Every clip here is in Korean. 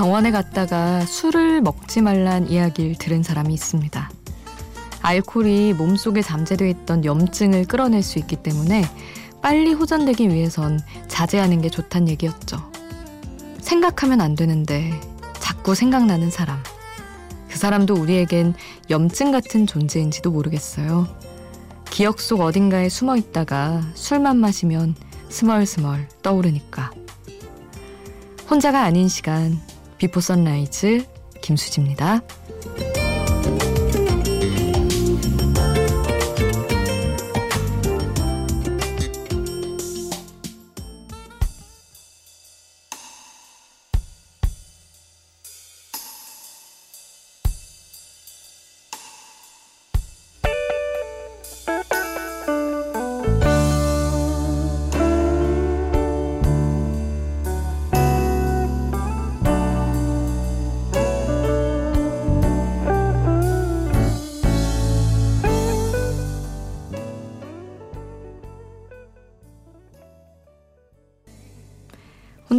병원에 갔다가 술을 먹지 말란 이야기를 들은 사람이 있습니다. 알코올이 몸속에 잠재되어 있던 염증을 끌어낼 수 있기 때문에 빨리 호전되기 위해선 자제하는 게 좋단 얘기였죠. 생각하면 안 되는데 자꾸 생각나는 사람. 그 사람도 우리에겐 염증 같은 존재인지도 모르겠어요. 기억 속 어딘가에 숨어 있다가 술만 마시면 스멀스멀 떠오르니까. 혼자가 아닌 시간, 비포 선라이즈 김수지입니다.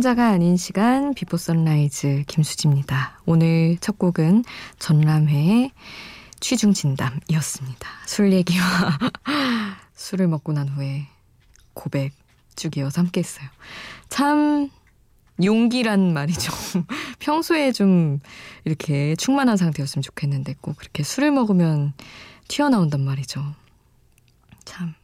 혼자가 아닌 시간 비포 선라이즈 김수지입니다. 오늘 첫 곡은 전람회의 취중 진담이었습니다. 술 얘기와 술을 먹고 난 후에 고백 쭉 이어서 함께 했어요. 참 용기란 말이죠. 평소에 좀 이렇게 충만한 상태였으면 좋겠는데 꼭 그렇게 술을 먹으면 튀어나온단 말이죠. 참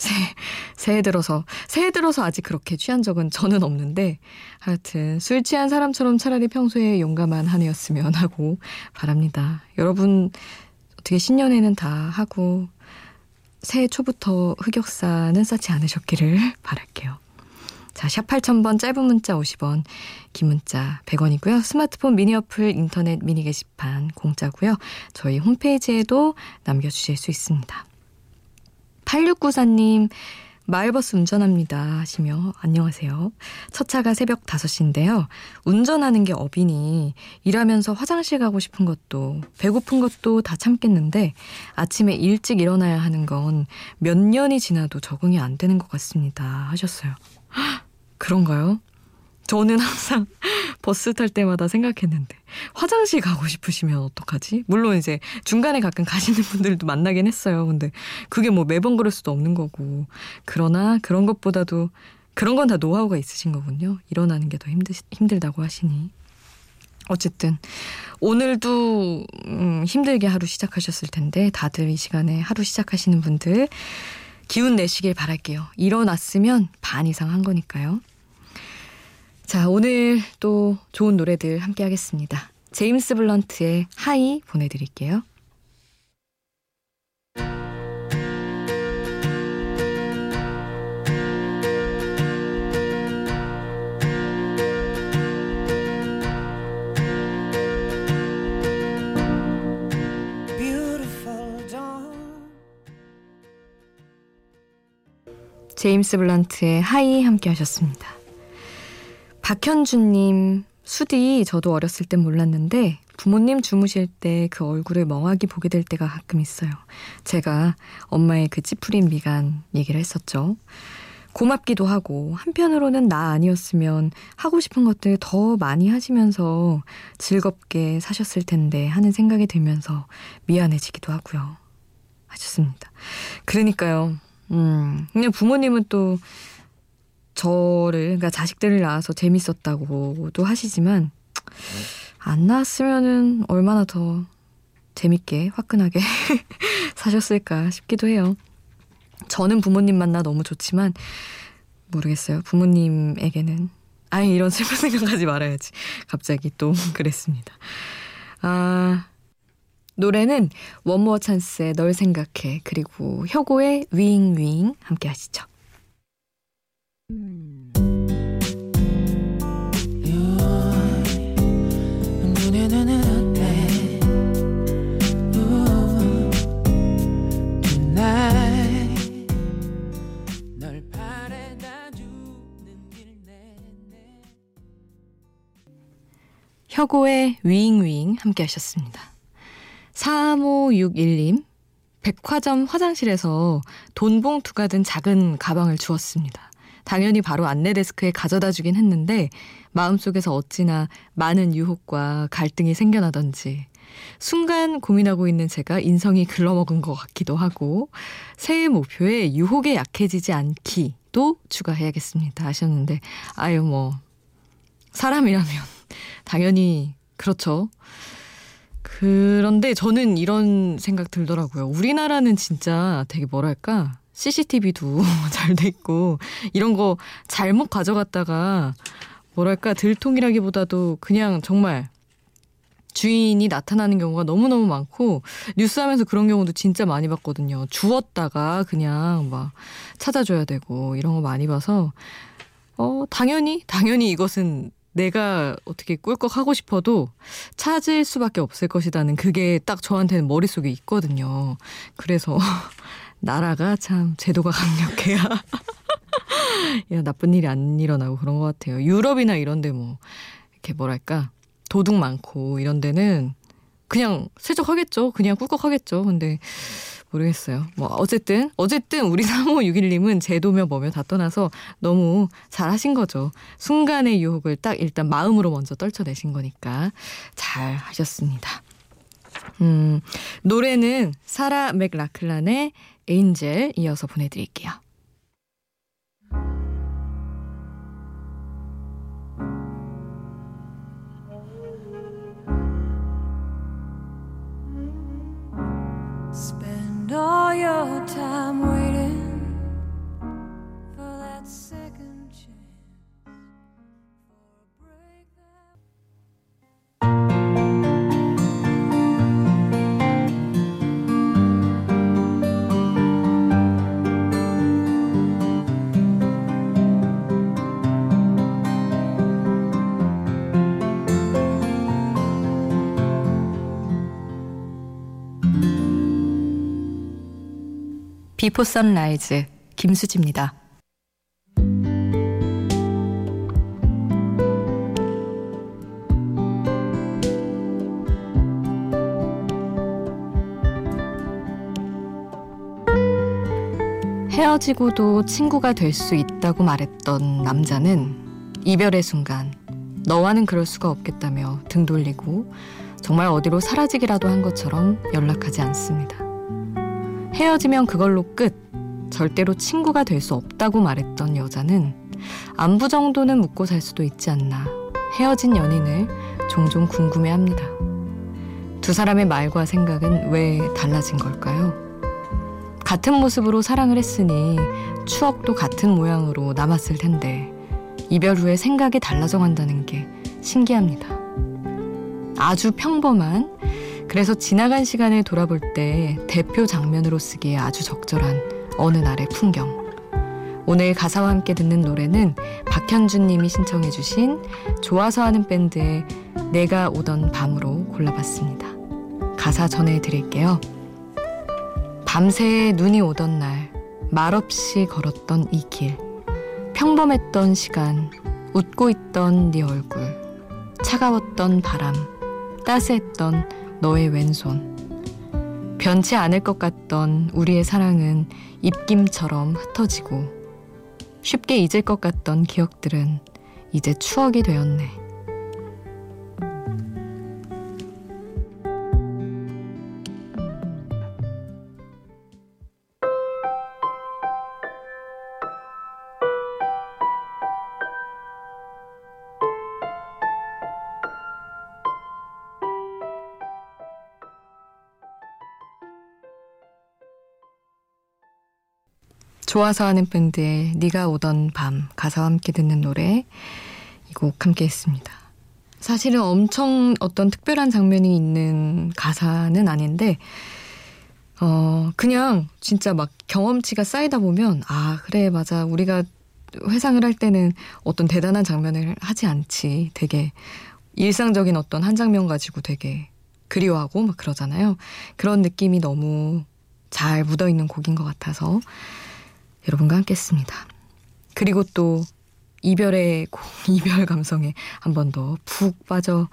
새해, 새해 들어서, 새해 들어서 아직 그렇게 취한 적은 저는 없는데, 하여튼, 술 취한 사람처럼 차라리 평소에 용감한 한 해였으면 하고 바랍니다. 여러분, 어떻게 신년에는 다 하고, 새해 초부터 흑역사는 쌓지 않으셨기를 바랄게요. 자, 샵 8000번 짧은 문자 50원, 긴 문자 100원이고요. 스마트폰 미니 어플, 인터넷 미니 게시판 공짜고요. 저희 홈페이지에도 남겨 주실 수 있습니다. 8694님, 마을버스 운전합니다 하시며 안녕하세요. 첫 차가 새벽 5시인데요. 운전하는 게 업이니 일하면서 화장실 가고 싶은 것도 배고픈 것도 다 참겠는데 아침에 일찍 일어나야 하는 건 몇 년이 지나도 적응이 안 되는 것 같습니다 하셨어요. 그런가요? 저는 항상 버스 탈 때마다 생각했는데 화장실 가고 싶으시면 어떡하지? 물론 이제 중간에 가끔 가시는 분들도 만나긴 했어요. 근데 그게 뭐 매번 그럴 수도 없는 거고 그러나 그런 것보다도 그런 건 다 노하우가 있으신 거군요. 일어나는 게 더 힘들, 힘들다고 하시니. 어쨌든 오늘도 음, 힘들게 하루 시작하셨을 텐데 다들 이 시간에 하루 시작하시는 분들 기운 내시길 바랄게요. 일어났으면 반 이상 한 거니까요. 자, 오늘 또 좋은 노래들 함께 하겠습니다. 제임스 블런트의 하이 보내드릴게요. 제임스 블런트의 High 함께 하셨습니다. 박현주님, 수디 저도 어렸을 땐 몰랐는데 부모님 주무실 때 그 얼굴을 멍하게 보게 될 때가 가끔 있어요. 제가 엄마의 그 찌푸린 미간 얘기를 했었죠. 고맙기도 하고 한편으로는 나 아니었으면 하고 싶은 것들 더 많이 하시면서 즐겁게 사셨을 텐데 하는 생각이 들면서 미안해지기도 하고요. 하셨습니다. 그러니까요. 음, 그냥 부모님은 또 저 를 그러니까 자식들을 낳아서 재밌었다고도 하시지만 안 낳았으면은 얼마나 더 재밌게 화끈하게 사셨을까 싶기도 해요. 저는 부모님 만나 너무 좋지만 모르겠어요. 부모님에게는 아예 이런 슬픈 생각하지 말아야지. 갑자기 또 그랬습니다. 아 노래는 원모어 찬스의 널 생각해 그리고 혁오의 윙윙 함께 하시죠. 혁오의 윙윙 함께 하셨습니다. 3561님, 백화점 화장실에서 돈 봉투가 든 작은 가방을 주었습니다. 당연히 바로 안내 데스크에 가져다 주긴 했는데 마음속에서 어찌나 많은 유혹과 갈등이 생겨나던지 순간 고민하고 있는 제가 인성이 글러먹은 것 같기도 하고 새해 목표에 유혹에 약해지지 않기도 추가해야겠습니다 하셨는데 아유 뭐 사람이라면 당연히 그렇죠. 그런데 저는 이런 생각 들더라고요. 우리나라는 진짜 되게 뭐랄까 CCTV도 잘 돼 있고 이런 거 잘못 가져갔다가 뭐랄까 들통이라기보다도 그냥 정말 주인이 나타나는 경우가 너무너무 많고 뉴스하면서 그런 경우도 진짜 많이 봤거든요. 주웠다가 그냥 막 찾아줘야 되고 이런 거 많이 봐서 어 당연히 당연히 이것은 내가 어떻게 꿀꺽 하고 싶어도 찾을 수밖에 없을 것이다는 그게 딱 저한테는 머릿속에 있거든요. 그래서 나라가 참 제도가 강력해야 야 나쁜 일이 안 일어나고 그런 것 같아요. 유럽이나 이런데 뭐 이렇게 뭐랄까 도둑 많고 이런 데는 그냥 슬쩍 하겠죠. 그냥 꿀꺽 하겠죠. 근데 모르겠어요. 뭐 어쨌든 어쨌든 우리 3561님은 제도며 뭐며 다 떠나서 너무 잘하신 거죠. 순간의 유혹을 딱 일단 마음으로 먼저 떨쳐내신 거니까 잘 하셨습니다. 음, 노래는 사라 맥라클란의 에인젤 이어서 보내드릴게요. 비포 선라이즈 김수지입니다. 헤어지고도 친구가 될 수 있다고 말했던 남자는 이별의 순간 너와는 그럴 수가 없겠다며 등 돌리고 정말 어디로 사라지기라도 한 것처럼 연락하지 않습니다. 헤어지면 그걸로 끝. 절대로 친구가 될 수 없다고 말했던 여자는 안부 정도는 묻고 살 수도 있지 않나. 헤어진 연인을 종종 궁금해 합니다. 두 사람의 말과 생각은 왜 달라진 걸까요? 같은 모습으로 사랑을 했으니 추억도 같은 모양으로 남았을 텐데 이별 후에 생각이 달라져 간다는 게 신기합니다. 아주 평범한 그래서 지나간 시간을 돌아볼 때 대표 장면으로 쓰기에 아주 적절한 어느 날의 풍경. 오늘 가사와 함께 듣는 노래는 박현준 님이 신청해 주신 좋아서 하는 밴드의 내가 오던 밤으로 골라봤습니다. 가사 전해 드릴게요. 밤새 눈이 오던 날 말없이 걸었던 이 길. 평범했던 시간, 웃고 있던 네 얼굴, 차가웠던 바람, 따스했던 너의 왼손. 변치 않을 것 같던 우리의 사랑은 입김처럼 흩어지고 쉽게 잊을 것 같던 기억들은 이제 추억이 되었네. 좋아서 하는 밴드의 네가 오던 밤 가사와 함께 듣는 노래 이 곡 함께 했습니다. 사실은 엄청 어떤 특별한 장면이 있는 가사는 아닌데 어 그냥 진짜 막 경험치가 쌓이다 보면 아 그래 맞아 우리가 회상을 할 때는 어떤 대단한 장면을 하지 않지 되게 일상적인 어떤 한 장면 가지고 되게 그리워하고 막 그러잖아요. 그런 느낌이 너무 잘 묻어 있는 곡인 것 같아서 여러분과 함께 했습니다. 그리고 또 이별의 이별 감성에 한 번 더 푹 빠져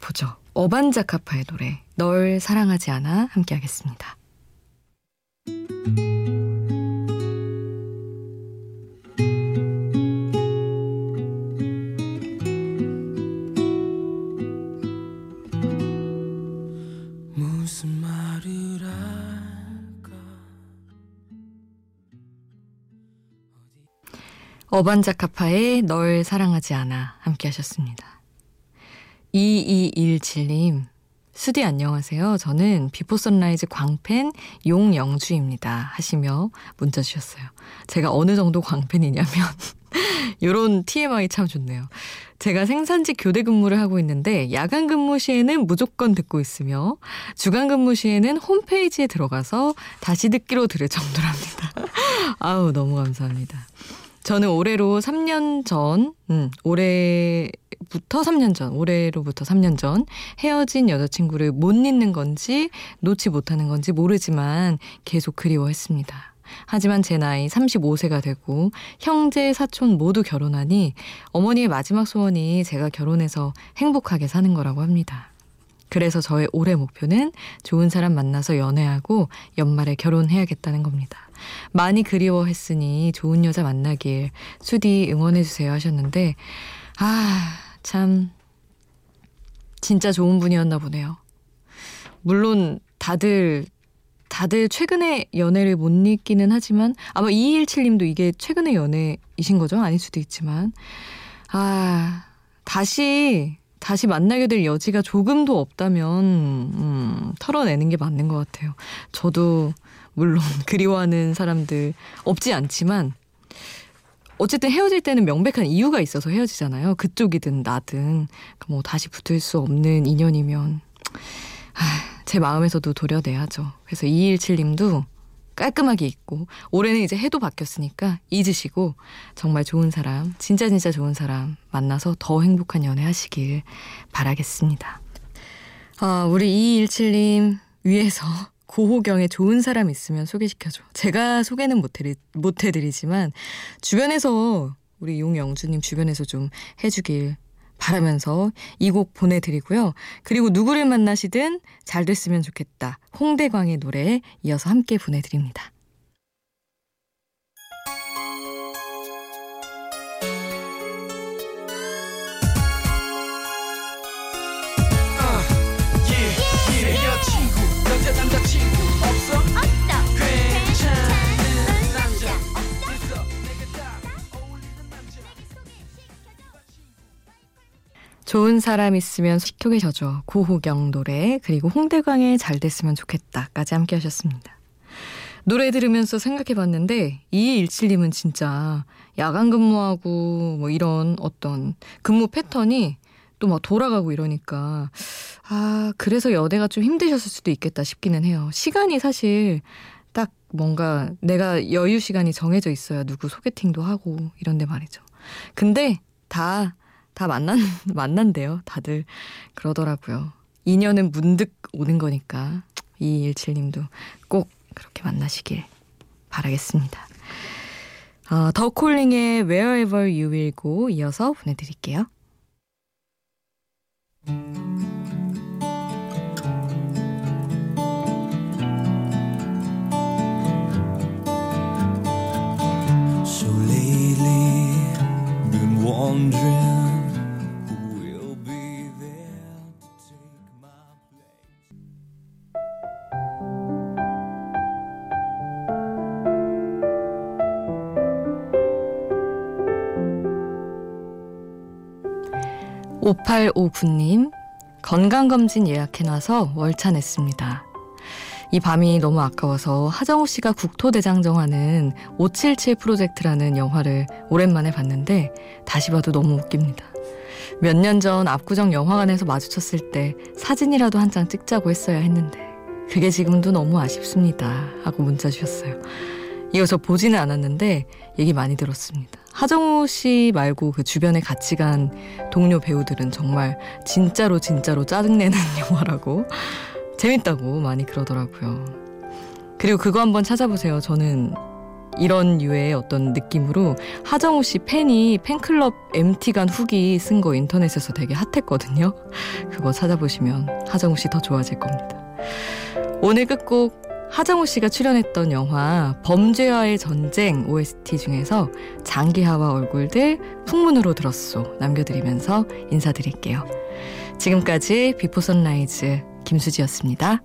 보죠. 어반자카파의 노래 널 사랑하지 않아 함께 하겠습니다. 어반자카파의 널 사랑하지 않아 함께 하셨습니다. 2217님, 수디 안녕하세요. 저는 비포 선라이즈 광팬 용영주입니다. 하시며 문자 주셨어요. 제가 어느 정도 광팬이냐면 요런 TMI 참 좋네요. 제가 생산직 교대 근무를 하고 있는데 야간 근무 시에는 무조건 듣고 있으며 주간 근무 시에는 홈페이지에 들어가서 다시 듣기로 들을 정도랍니다. 아우 너무 감사합니다. 저는 올해로 3년 전, 음, 올해부터 3년 전, 올해로부터 3년 전 헤어진 여자친구를 못 잊는 건지 놓지 못하는 건지 모르지만 계속 그리워했습니다. 하지만 제 나이 35세가 되고 형제, 사촌 모두 결혼하니 어머니의 마지막 소원이 제가 결혼해서 행복하게 사는 거라고 합니다. 그래서 저의 올해 목표는 좋은 사람 만나서 연애하고 연말에 결혼해야겠다는 겁니다. 많이 그리워했으니 좋은 여자 만나길 수디 응원해주세요 하셨는데, 아, 참, 진짜 좋은 분이었나 보네요. 물론 다들, 다들 최근에 연애를 못 잊기는 하지만 아마 2217님도 이게 최근에 연애이신 거죠? 아닐 수도 있지만. 아, 다시 다시 만나게 될 여지가 조금도 없다면 음, 털어내는 게 맞는 것 같아요. 저도 물론 그리워하는 사람들 없지 않지만 어쨌든 헤어질 때는 명백한 이유가 있어서 헤어지잖아요. 그쪽이든 나든 뭐 다시 붙을 수 없는 인연이면 아, 제 마음에서도 도려내야죠. 그래서 217님도 깔끔하게 잊고 올해는 이제 해도 바뀌었으니까 잊으시고 정말 좋은 사람 진짜 진짜 좋은 사람 만나서 더 행복한 연애 하시길 바라겠습니다. 아, 우리 2217님 위에서 고호경에 좋은 사람 있으면 소개시켜줘. 제가 소개는 못해드리, 못해드리지만 주변에서 우리 용영주님 주변에서 좀 해주길 바라면서 이 곡 보내드리고요. 그리고 누구를 만나시든 잘 됐으면 좋겠다. 홍대광의 노래 이어서 함께 보내드립니다. 좋은 사람 있으면 시켜계셔줘. 고호경 노래 그리고 홍대광의 잘 됐으면 좋겠다까지 함께 하셨습니다. 노래 들으면서 생각해 봤는데 2217님은 진짜 야간 근무하고 뭐 이런 어떤 근무 패턴이 또 막 돌아가고 이러니까 아 그래서 여대가 좀 힘드셨을 수도 있겠다 싶기는 해요. 시간이 사실 딱 뭔가 내가 여유 시간이 정해져 있어야 누구 소개팅도 하고 이런데 말이죠. 근데 다 다 만난, 만난대요. 다들 그러더라고요. 인연은 문득 오는 거니까. 2217님도 꼭 그렇게 만나시길 바라겠습니다. 어, 더 콜링의 Wherever You Will Go 이어서 보내드릴게요. Lately, been wondering 5859님, 건강검진 예약해놔서 월차 냈습니다. 이 밤이 너무 아까워서 하정우 씨가 국토대장정하는 577 프로젝트라는 영화를 오랜만에 봤는데 다시 봐도 너무 웃깁니다. 몇 년 전 압구정 영화관에서 마주쳤을 때 사진이라도 한 장 찍자고 했어야 했는데 그게 지금도 너무 아쉽습니다. 하고 문자 주셨어요. 저 보지는 않았는데 얘기 많이 들었습니다. 하정우 씨 말고 그 주변에 같이 간 동료 배우들은 정말 진짜로 진짜로 짜증내는 영화라고 재밌다고 많이 그러더라고요. 그리고 그거 한번 찾아보세요. 저는 이런 유의 어떤 느낌으로 하정우 씨 팬이 팬클럽 MT 간 후기 쓴 거 인터넷에서 되게 핫했거든요. 그거 찾아보시면 하정우 씨 더 좋아질 겁니다. 오늘 끝곡 하정우 씨가 출연했던 영화 범죄와의 전쟁 OST 중에서 장기하와 얼굴들 풍문으로 들었소 남겨드리면서 인사드릴게요. 지금까지 비포 선라이즈 김수지였습니다.